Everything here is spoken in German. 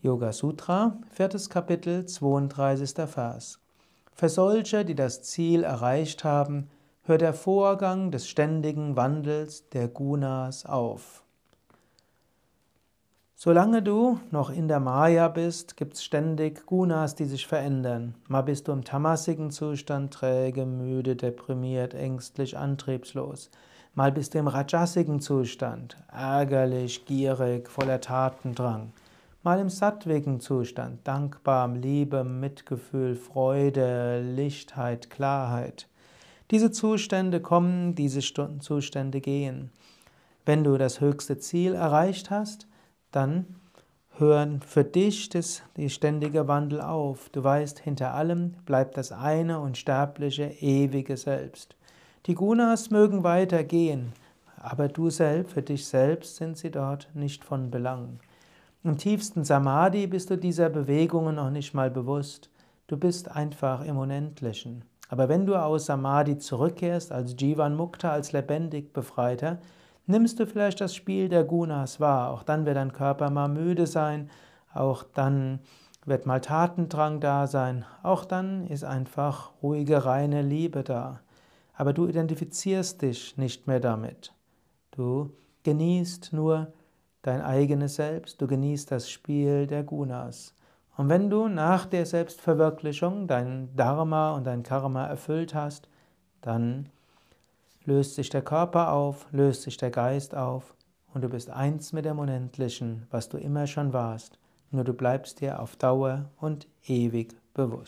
Yoga Sutra, viertes Kapitel, 32. Vers. Für solche, die das Ziel erreicht haben, hört der Vorgang des ständigen Wandels der Gunas auf. Solange du noch in der Maya bist, gibt es ständig Gunas, die sich verändern. Mal bist du im tamasigen Zustand träge, müde, deprimiert, ängstlich, antriebslos. Mal bist du im rajasigen Zustand, ärgerlich, gierig, voller Tatendrang mal im sattwigen Zustand, dankbar, Liebe, Mitgefühl, Freude, Lichtheit, Klarheit. Diese Zustände kommen, diese Zustände gehen. Wenn du das höchste Ziel erreicht hast, dann hören für dich das, die ständige Wandel auf. Du weißt, hinter allem bleibt das eine unsterbliche, ewige Selbst. Die Gunas mögen weitergehen, aber du selbst, für dich selbst sind sie dort nicht von Belang. Im tiefsten Samadhi bist du dieser Bewegungen noch nicht mal bewusst. Du bist einfach im Unendlichen. Aber wenn du aus Samadhi zurückkehrst, als Jivan Mukta, als lebendig Befreiter, nimmst du vielleicht das Spiel der Gunas wahr. Auch dann wird dein Körper mal müde sein, auch dann wird mal Tatendrang da sein, auch dann ist einfach ruhige, reine Liebe da. Aber du identifizierst dich nicht mehr damit. Du genießt nur dein eigenes Selbst, du genießt das Spiel der Gunas. Und wenn du nach der Selbstverwirklichung dein Dharma und dein Karma erfüllt hast, dann löst sich der Körper auf, löst sich der Geist auf und du bist eins mit dem Unendlichen, was du immer schon warst. Nur du bleibst dir auf Dauer und ewig bewusst.